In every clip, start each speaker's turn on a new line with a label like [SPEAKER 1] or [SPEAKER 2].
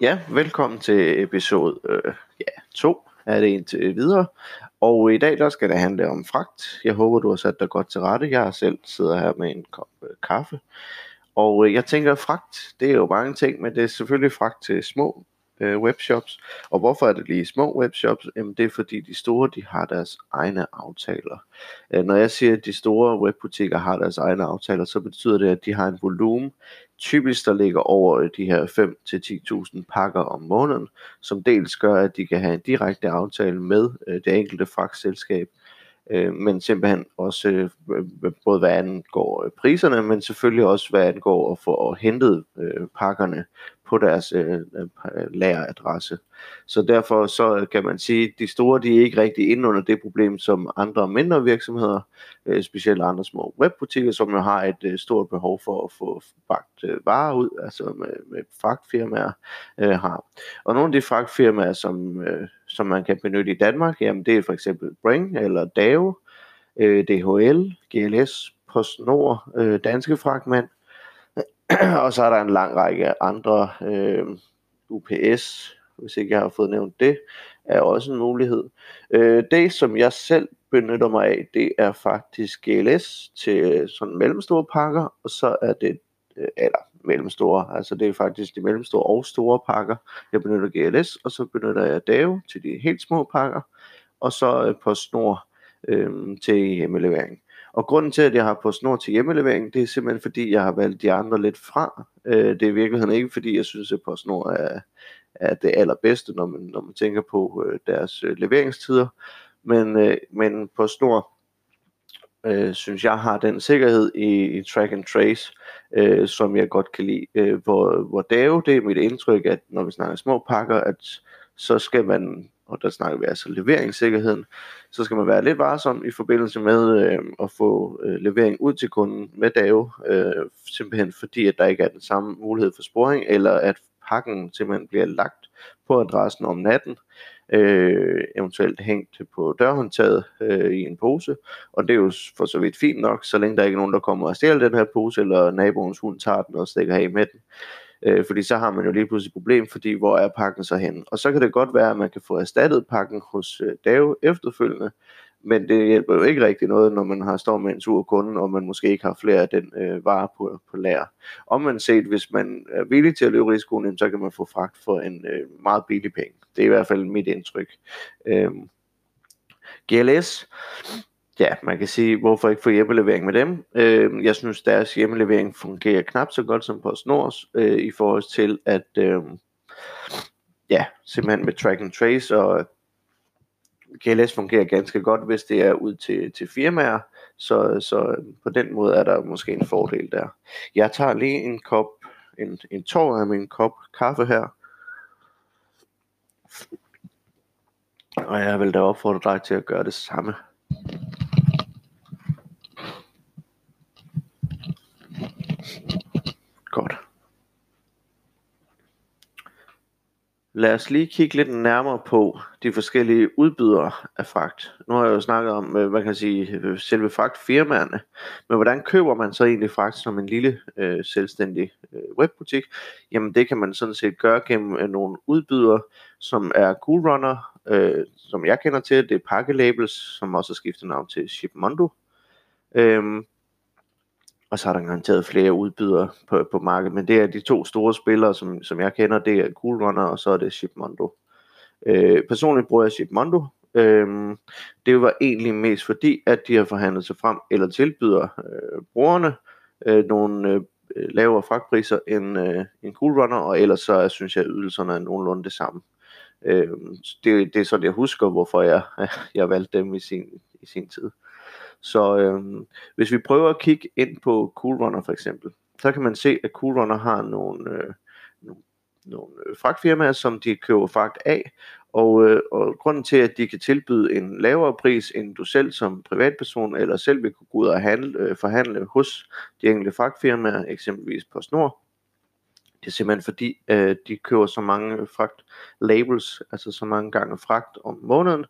[SPEAKER 1] Ja, velkommen til episode øh, ja, 2 er det indtil videre. Og i dag der skal det handle om fragt. Jeg håber, du har sat dig godt til rette. Jeg selv sidder her med en kop øh, kaffe. Og øh, jeg tænker, fragt, det er jo mange ting, men det er selvfølgelig fragt til små øh, webshops. Og hvorfor er det lige små webshops? Jamen det er fordi de store, de har deres egne aftaler. Øh, når jeg siger, at de store webbutikker har deres egne aftaler, så betyder det, at de har en volumen, typisk der ligger over øh, de her 5-10.000 pakker om måneden, som dels gør, at de kan have en direkte aftale med øh, det enkelte fragtselskab, øh, men simpelthen også øh, øh både hvad angår øh, priserne, men selvfølgelig også hvad angår at få hentet øh, pakkerne på deres øh, øh lageradresse. Så derfor så øh, kan man sige, at de store de er ikke rigtig inde under det problem, som andre mindre virksomheder, øh, specielt andre små webbutikker, som jo har et øh, stort behov for at få fragt øh, varer ud, altså med, med fragtfirmaer øh, har. Og nogle af de fragtfirmaer, som, øh, som man kan benytte i Danmark, jamen det er for eksempel Bring eller Dave, øh, DHL, GLS, PostNord, øh, Danske Fragtmand, og så er der en lang række andre, øh, UPS, hvis ikke jeg har fået nævnt det, er også en mulighed. Øh, det, som jeg selv benytter mig af, det er faktisk GLS til sådan mellemstore pakker, og så er det, øh, eller mellemstore, altså det er faktisk de mellemstore og store pakker. Jeg benytter GLS, og så benytter jeg DAO til de helt små pakker, og så øh, på snor øh, til hjemmelevering. Og grunden til, at jeg har på snor til hjemmelevering, det er simpelthen fordi, jeg har valgt de andre lidt fra. Øh, det er i virkeligheden ikke fordi, jeg synes, at PostNord er, er det allerbedste, når man, når man tænker på øh, deres øh, leveringstider. Men, øh, men PostNord øh, synes jeg har den sikkerhed i, i track and trace, øh, som jeg godt kan lide. Øh, hvor, hvor det er jo det er mit indtryk, at når vi snakker små pakker, at så skal man og der snakker vi altså leveringssikkerheden, så skal man være lidt varsom i forbindelse med øh, at få øh, levering ud til kunden med DAO, øh, simpelthen fordi at der ikke er den samme mulighed for sporing, eller at pakken simpelthen bliver lagt på adressen om natten, øh, eventuelt hængt på dørhåndtaget øh, i en pose, og det er jo for så vidt fint nok, så længe der ikke er nogen, der kommer og stjæler den her pose, eller naboens hund tager den og stikker af med den. Øh, fordi så har man jo lige pludselig et problem, fordi hvor er pakken så hen? Og så kan det godt være, at man kan få erstattet pakken hos øh, Dave efterfølgende, men det hjælper jo ikke rigtig noget, når man har står med en sur kunde, og man måske ikke har flere af den øh, vare på, på lager. Om man set, hvis man er villig til at løbe risikoen, så kan man få fragt for en øh, meget billig penge. Det er i hvert fald mit indtryk. Øh, GLS, ja, man kan sige, hvorfor ikke få hjemmelevering med dem. Øh, jeg synes, deres hjemmelevering fungerer knap så godt som på Snors, øh, i forhold til at, øh, ja, simpelthen med track and trace, og GLS fungerer ganske godt, hvis det er ud til, til firmaer, så, så på den måde er der måske en fordel der. Jeg tager lige en kop, en, en tår af min kop kaffe her, og jeg vil da opfordre dig til at gøre det samme. Godt. Lad os lige kigge lidt nærmere på de forskellige udbydere af fragt. Nu har jeg jo snakket om, øh, hvad kan jeg sige, øh, selve fragtfirmaerne. Men hvordan køber man så egentlig fragt som en lille øh, selvstændig øh, webbutik? Jamen det kan man sådan set gøre gennem øh, nogle udbydere, som er Coolrunner, øh, som jeg kender til. Det er Pakkelabels, som også har skiftet navn til Shipmondo. Øhm, og så er der garanteret flere udbydere på, på markedet, men det er de to store spillere, som, som jeg kender, det er Coolrunner, og så er det Shipmondo. Øh, personligt bruger jeg Shipmondo. Øh, det var egentlig mest fordi, at de har forhandlet sig frem, eller tilbyder øh, brugerne øh, nogle øh, lavere fragtpriser end, øh, end Coolrunner, og ellers så synes jeg, at ydelserne er nogenlunde det samme. Øh, det, det er sådan, jeg husker, hvorfor jeg, jeg valgte dem i sin, i sin tid. Så øh, hvis vi prøver at kigge ind på Coolrunner for eksempel, så kan man se, at Coolrunner har nogle, øh, nogle, nogle øh, fragtfirmaer, som de køber fragt af, og, øh, og grunden til, at de kan tilbyde en lavere pris, end du selv som privatperson eller selv vil kunne gå ud og handle, øh, forhandle hos de enkelte fragtfirmaer, eksempelvis på Snor, det er simpelthen fordi, øh, de køber så mange fragt labels, altså så mange gange fragt om måneden,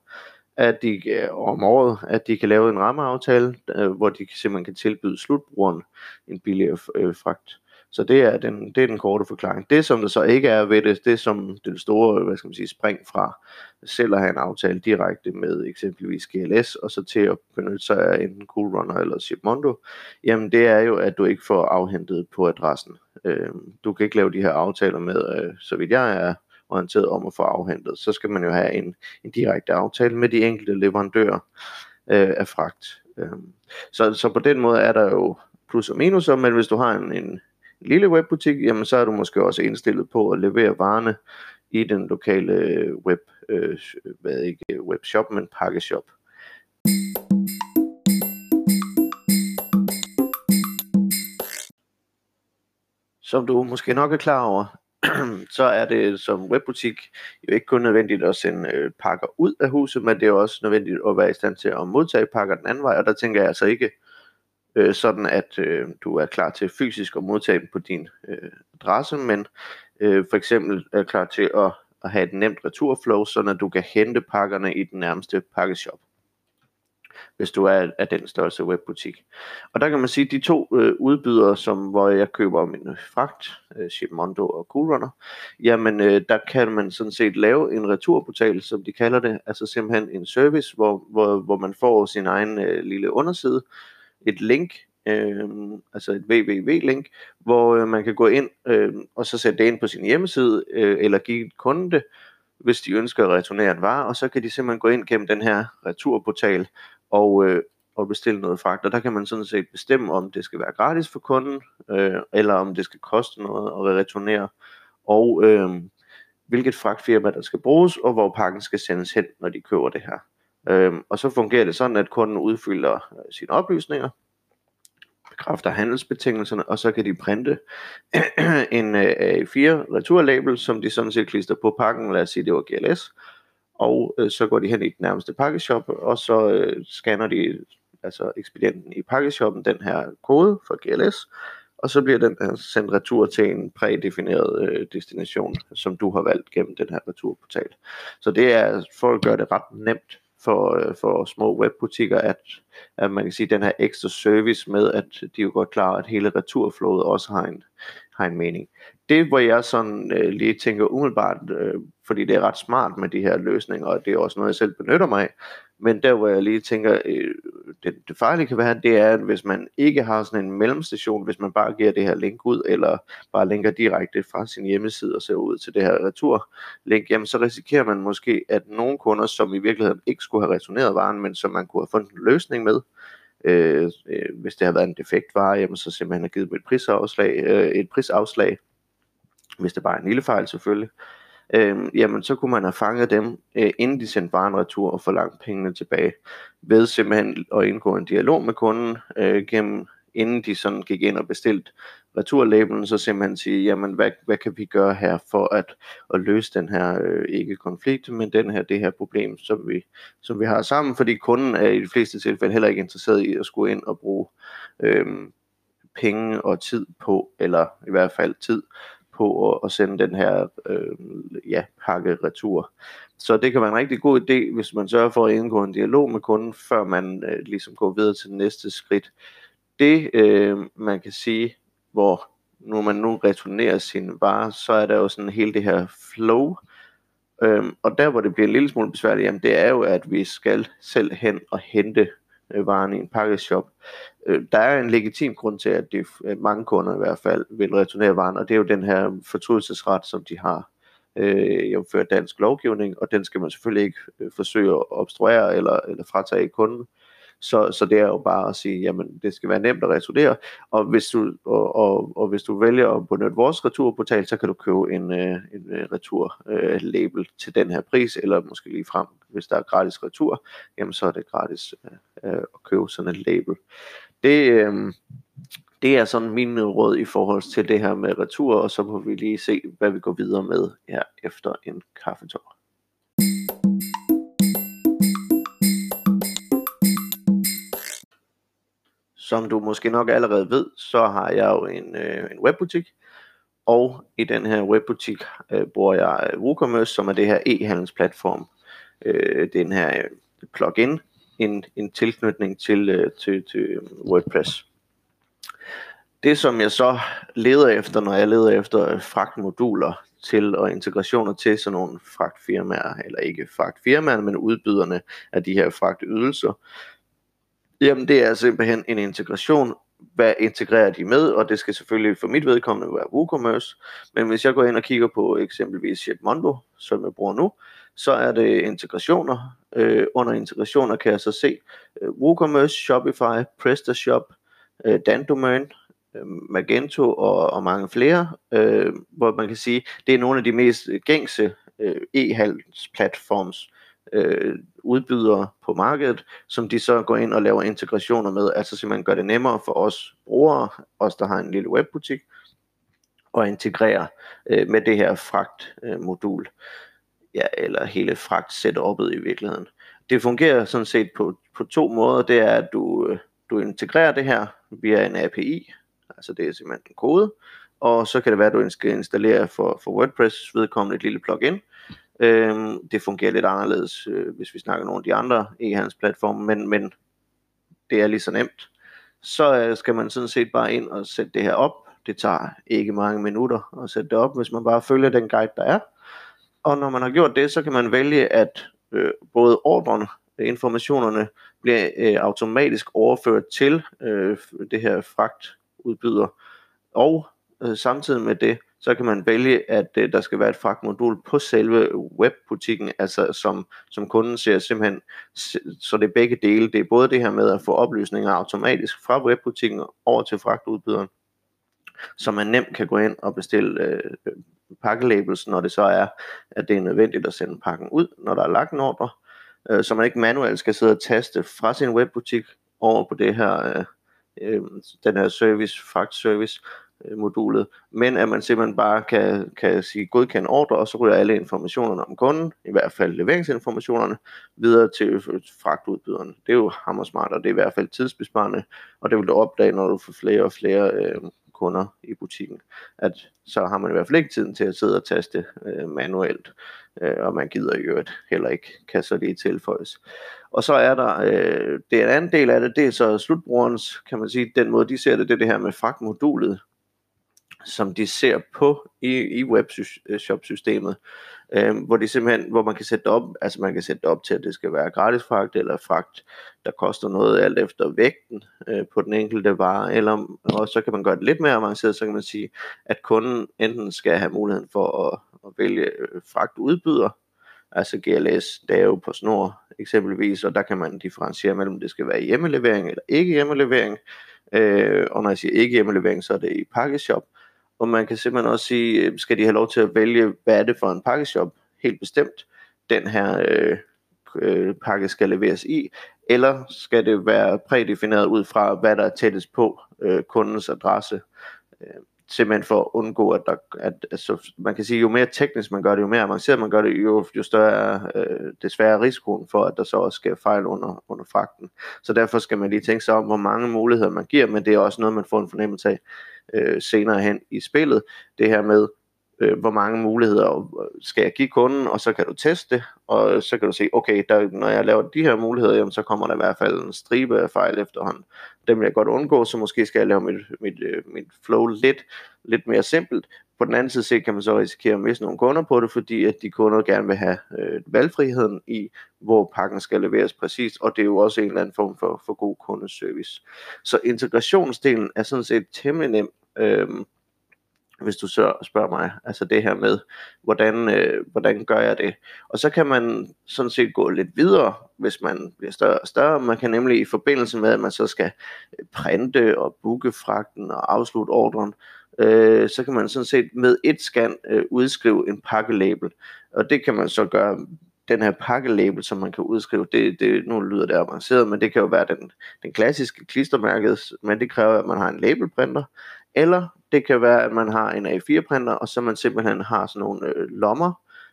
[SPEAKER 1] at de øh, om året, at de kan lave en rammeaftale, øh, hvor de simpelthen kan tilbyde slutbrugeren en billigere øh, fragt. Så det er, den, det er den korte forklaring. Det, som der så ikke er ved det, det som den store øh, hvad skal man sige, spring fra selv at have en aftale direkte med eksempelvis GLS, og så til at benytte sig af enten Cool Runner eller Shipmondo, jamen det er jo, at du ikke får afhentet på adressen. Øh, du kan ikke lave de her aftaler med, øh, så vidt jeg er orienteret om at få afhentet, så skal man jo have en, en direkte aftale med de enkelte leverandører øh, af fragt. Øh, så, så på den måde er der jo plus og minus, men hvis du har en, en lille webbutik, jamen så er du måske også indstillet på at levere varerne i den lokale øh, web, øh, hvad ikke webshop, men pakkeshop. Som du måske nok er klar over, så er det som webbutik jo ikke kun nødvendigt at sende øh, pakker ud af huset, men det er også nødvendigt at være i stand til at modtage pakker den anden vej, og der tænker jeg altså ikke øh, sådan, at øh, du er klar til fysisk at modtage dem på din øh, adresse, men øh, for eksempel er klar til at, at have et nemt returflow, så du kan hente pakkerne i den nærmeste pakkeshop hvis du er af den størrelse webbutik. Og der kan man sige, at de to øh, udbydere, som, hvor jeg køber min fragt, øh, Shipmondo og Coolrunner, jamen øh, der kan man sådan set lave en returportal, som de kalder det, altså simpelthen en service, hvor, hvor, hvor man får sin egen øh, lille underside, et link, øh, altså et www-link, hvor øh, man kan gå ind øh, og så sætte det ind på sin hjemmeside, øh, eller give kunde, det, hvis de ønsker at returnere en vare, og så kan de simpelthen gå ind gennem den her returportal og, øh, og bestille noget fragt. Og der kan man sådan set bestemme, om det skal være gratis for kunden, øh, eller om det skal koste noget at returnere, og øh, hvilket fragtfirma der skal bruges, og hvor pakken skal sendes hen, når de køber det her. Øh, og så fungerer det sådan, at kunden udfylder øh, sine oplysninger, bekræfter handelsbetingelserne, og så kan de printe en øh, A4 returlabel, som de sådan set klister på pakken, lad os sige det var GLS, og øh, så går de hen i den nærmeste pakkeshop, og så øh, scanner de altså ekspedienten i pakkeshoppen den her kode for GLS, og så bliver den her sendt retur til en prædefineret øh, destination, som du har valgt gennem den her returportal. Så det er for at gøre det ret nemt for, øh, for små webbutikker, at, at man kan sige, den her ekstra service med, at de er jo godt klar, at hele returflowet også har en, har en mening. Det, hvor jeg sådan øh, lige tænker umiddelbart, øh, fordi det er ret smart med de her løsninger, og det er også noget, jeg selv benytter mig af, men der, hvor jeg lige tænker, øh, det, det farlige kan være, det er, at hvis man ikke har sådan en mellemstation, hvis man bare giver det her link ud, eller bare linker direkte fra sin hjemmeside og ser ud til det her returlink, jamen så risikerer man måske, at nogle kunder, som i virkeligheden ikke skulle have returneret varen, men som man kunne have fundet en løsning med, øh, Øh, øh, hvis det har været en defekt vare, jamen så simpelthen har givet dem et prisafslag, øh, et prisafslag, hvis det bare er en lille fejl selvfølgelig, øh, jamen så kunne man have fanget dem, øh, inden de sendte varen retur og forlangt pengene tilbage, ved simpelthen at indgå en dialog med kunden øh, gennem inden de sådan gik ind og bestilte returlabelen, så simpelthen sige, jamen hvad, hvad kan vi gøre her for at, at løse den her, øh, ikke konflikt, men den her, det her problem, som vi, som vi har sammen, fordi kunden er i de fleste tilfælde heller ikke interesseret i at skulle ind og bruge øh, penge og tid på, eller i hvert fald tid på at, at sende den her øh, ja, pakke retur. Så det kan være en rigtig god idé, hvis man sørger for at indgå en dialog med kunden, før man øh, ligesom går videre til næste skridt. Det øh, man kan sige, hvor når man nu returnerer sine varer, så er der jo sådan hele det her flow, Øhm, og der hvor det bliver en lille smule besværligt, jamen det er jo, at vi skal selv hen og hente øh, varen i en pakkeshop. Øh, der er en legitim grund til, at de, øh, mange kunder i hvert fald vil returnere varen, og det er jo den her fortrydelsesret, som de har øh, jomført dansk lovgivning, og den skal man selvfølgelig ikke øh, forsøge at obstruere eller, eller fratage kunden. Så, så det er jo bare at sige, jamen det skal være nemt at returnere, og hvis du, og, og, og hvis du vælger at benytte vores returportal, så kan du købe en, øh, en retur returlabel øh, til den her pris, eller måske lige frem, hvis der er gratis retur, jamen så er det gratis øh, øh, at købe sådan en label. Det, øh, det er sådan min råd i forhold til det her med retur, og så må vi lige se, hvad vi går videre med her efter en kaffetår. Som du måske nok allerede ved, så har jeg jo en, øh, en webbutik, og i den her webbutik øh, bruger jeg øh, WooCommerce, som er det her e-handelsplatform. Øh, den her øh, plugin, en, en tilknytning til, øh, til, til øh, WordPress. Det som jeg så leder efter, når jeg leder efter øh, fragtmoduler til og integrationer til sådan nogle fragtfirmaer, eller ikke fragtfirmaer, men udbyderne af de her fragtydelser, jamen det er simpelthen en integration. Hvad integrerer de med, og det skal selvfølgelig for mit vedkommende være WooCommerce, men hvis jeg går ind og kigger på eksempelvis Shipmondo, som jeg bruger nu, så er det integrationer. Øh, under integrationer kan jeg så se øh, WooCommerce, Shopify, PrestaShop, øh, Dandomain, øh, Magento og, og mange flere, øh, hvor man kan sige, det er nogle af de mest gængse øh, e-handelsplatforms, øh, udbydere på markedet, som de så går ind og laver integrationer med, altså simpelthen gør det nemmere for os brugere, os der har en lille webbutik, at integrere øh, med det her fragtmodul, øh, ja, eller hele fragt setupet i virkeligheden. Det fungerer sådan set på, på to måder. Det er, at du, øh, du integrerer det her via en API, altså det er simpelthen en kode, og så kan det være, at du skal installere for, for WordPress vedkommende et lille plugin, Øhm, det fungerer lidt anderledes, øh, hvis vi snakker nogle af de andre e-handelsplatforme, men, men det er lige så nemt. Så øh, skal man sådan set bare ind og sætte det her op. Det tager ikke mange minutter at sætte det op, hvis man bare følger den guide, der er. Og når man har gjort det, så kan man vælge, at øh, både ordrene, øh, informationerne bliver øh, automatisk overført til øh, det her fragtudbyder. Og øh, samtidig med det, så kan man vælge, at øh, der skal være et fragtmodul på selve webbutikken, altså som, som kunden ser simpelthen, så det er begge dele. Det er både det her med at få oplysninger automatisk fra webbutikken over til fragtudbyderen, så man nemt kan gå ind og bestille øh, pakkelabels, når det så er, at det er nødvendigt at sende pakken ud, når der er lagt en ordre, øh, så man ikke manuelt skal sidde og taste fra sin webbutik over på det her, øh, øh, den her service, fragtservice, Øh, modulet, men at man simpelthen bare kan, kan sige godkend ordre, og så ryger alle informationerne om kunden, i hvert fald leveringsinformationerne, videre til fragtudbyderen. Det er jo hammersmart, og det er i hvert fald tidsbesparende, og det vil du opdage, når du får flere og flere øh, kunder i butikken, at så har man i hvert fald ikke tiden til at sidde og taste øh, manuelt, øh, og man gider jo heller ikke, kan så lige tilføjes. Og så er der, øh, det er en anden del af det, det er så slutbrugerens, kan man sige, den måde de ser det, det er det her med fragtmodulet, som de ser på i, i webshop-systemet, øh, hvor, de simpelthen, hvor man kan sætte op, altså man kan sætte op til, at det skal være gratis fragt, eller fragt, der koster noget alt efter vægten øh, på den enkelte vare, eller og så kan man gøre det lidt mere avanceret, så kan man sige, at kunden enten skal have muligheden for at, at vælge øh, fragtudbyder, altså GLS, DAO på snor eksempelvis, og der kan man differentiere mellem, om det skal være hjemmelevering eller ikke hjemmelevering, øh, og når jeg siger ikke hjemmelevering, så er det i pakkeshop, og man kan simpelthen også sige, øh, skal de have lov til at vælge, hvad er det for en pakkeshop, helt bestemt, den her øh, øh, pakke skal leveres i, eller skal det være prædefineret ud fra, hvad der er tættest på øh, kundens adresse. Øh, simpelthen for at undgå, at, der, at altså, man kan sige, jo mere teknisk man gør det, jo mere avanceret man gør det, jo, jo større er øh, desværre risikoen for, at der så også sker fejl under, under fragten. Så derfor skal man lige tænke sig om, hvor mange muligheder man giver, men det er også noget, man får en fornemmelse af øh, senere hen i spillet. Det her med, øh, hvor mange muligheder skal jeg give kunden, og så kan du teste, og så kan du se, okay, der, når jeg laver de her muligheder, jamen, så kommer der i hvert fald en stribe af fejl efterhånden. Dem vil jeg godt undgå, så måske skal jeg lave mit, mit, øh, mit flow lidt, lidt mere simpelt. På den anden side kan man så risikere at miste nogle kunder på det, fordi at de kunder gerne vil have øh, valgfriheden i, hvor pakken skal leveres præcis, og det er jo også en eller anden form for, for god kundeservice. Så integrationsdelen er sådan set temmelig nem. Øh, hvis du så spørger mig, altså det her med, hvordan, øh, hvordan gør jeg det? Og så kan man sådan set gå lidt videre, hvis man bliver større og større. Man kan nemlig i forbindelse med, at man så skal printe og booke fragten og afslutte ordren, øh, så kan man sådan set med et scan øh, udskrive en pakkelabel. Og det kan man så gøre den her pakkelabel, som man kan udskrive, det, det, nu lyder det avanceret, men det kan jo være den, den klassiske klistermærket, men det kræver, at man har en labelprinter, eller det kan være, at man har en A4-printer, og så man simpelthen har sådan nogle øh, lommer,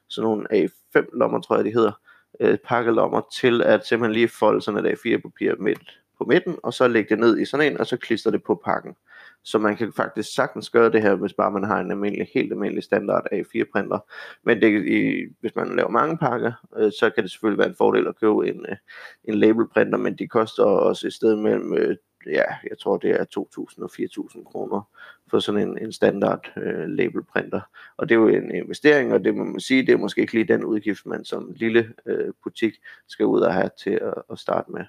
[SPEAKER 1] sådan nogle A5-lommer, tror jeg de hedder, øh, pakkelommer, til at simpelthen lige folde sådan et A4-papir midt på midten, og så lægge det ned i sådan en, og så klister det på pakken. Så man kan faktisk sagtens gøre det her, hvis bare man har en almindelig, helt almindelig standard A4-printer. Men det, i, hvis man laver mange pakker, øh, så kan det selvfølgelig være en fordel at købe en, øh, en labelprinter, men de koster også et sted mellem øh, ja, jeg tror det er 2.000 og 4.000 kroner for sådan en, en standard øh, labelprinter. Og det er jo en investering, og det må man sige, det er måske ikke lige den udgift, man som lille øh, butik skal ud og have til at, at starte med.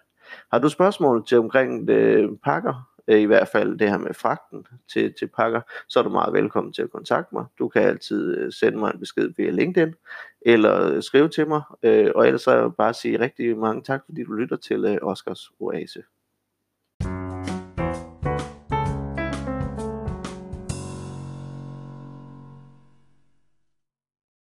[SPEAKER 1] Har du spørgsmål til omkring det, pakker, øh, i hvert fald det her med fragten til, til pakker, så er du meget velkommen til at kontakte mig. Du kan altid øh, sende mig en besked via LinkedIn, eller skrive til mig, og ellers så bare sige rigtig mange tak, fordi du lytter til Oscars Oase.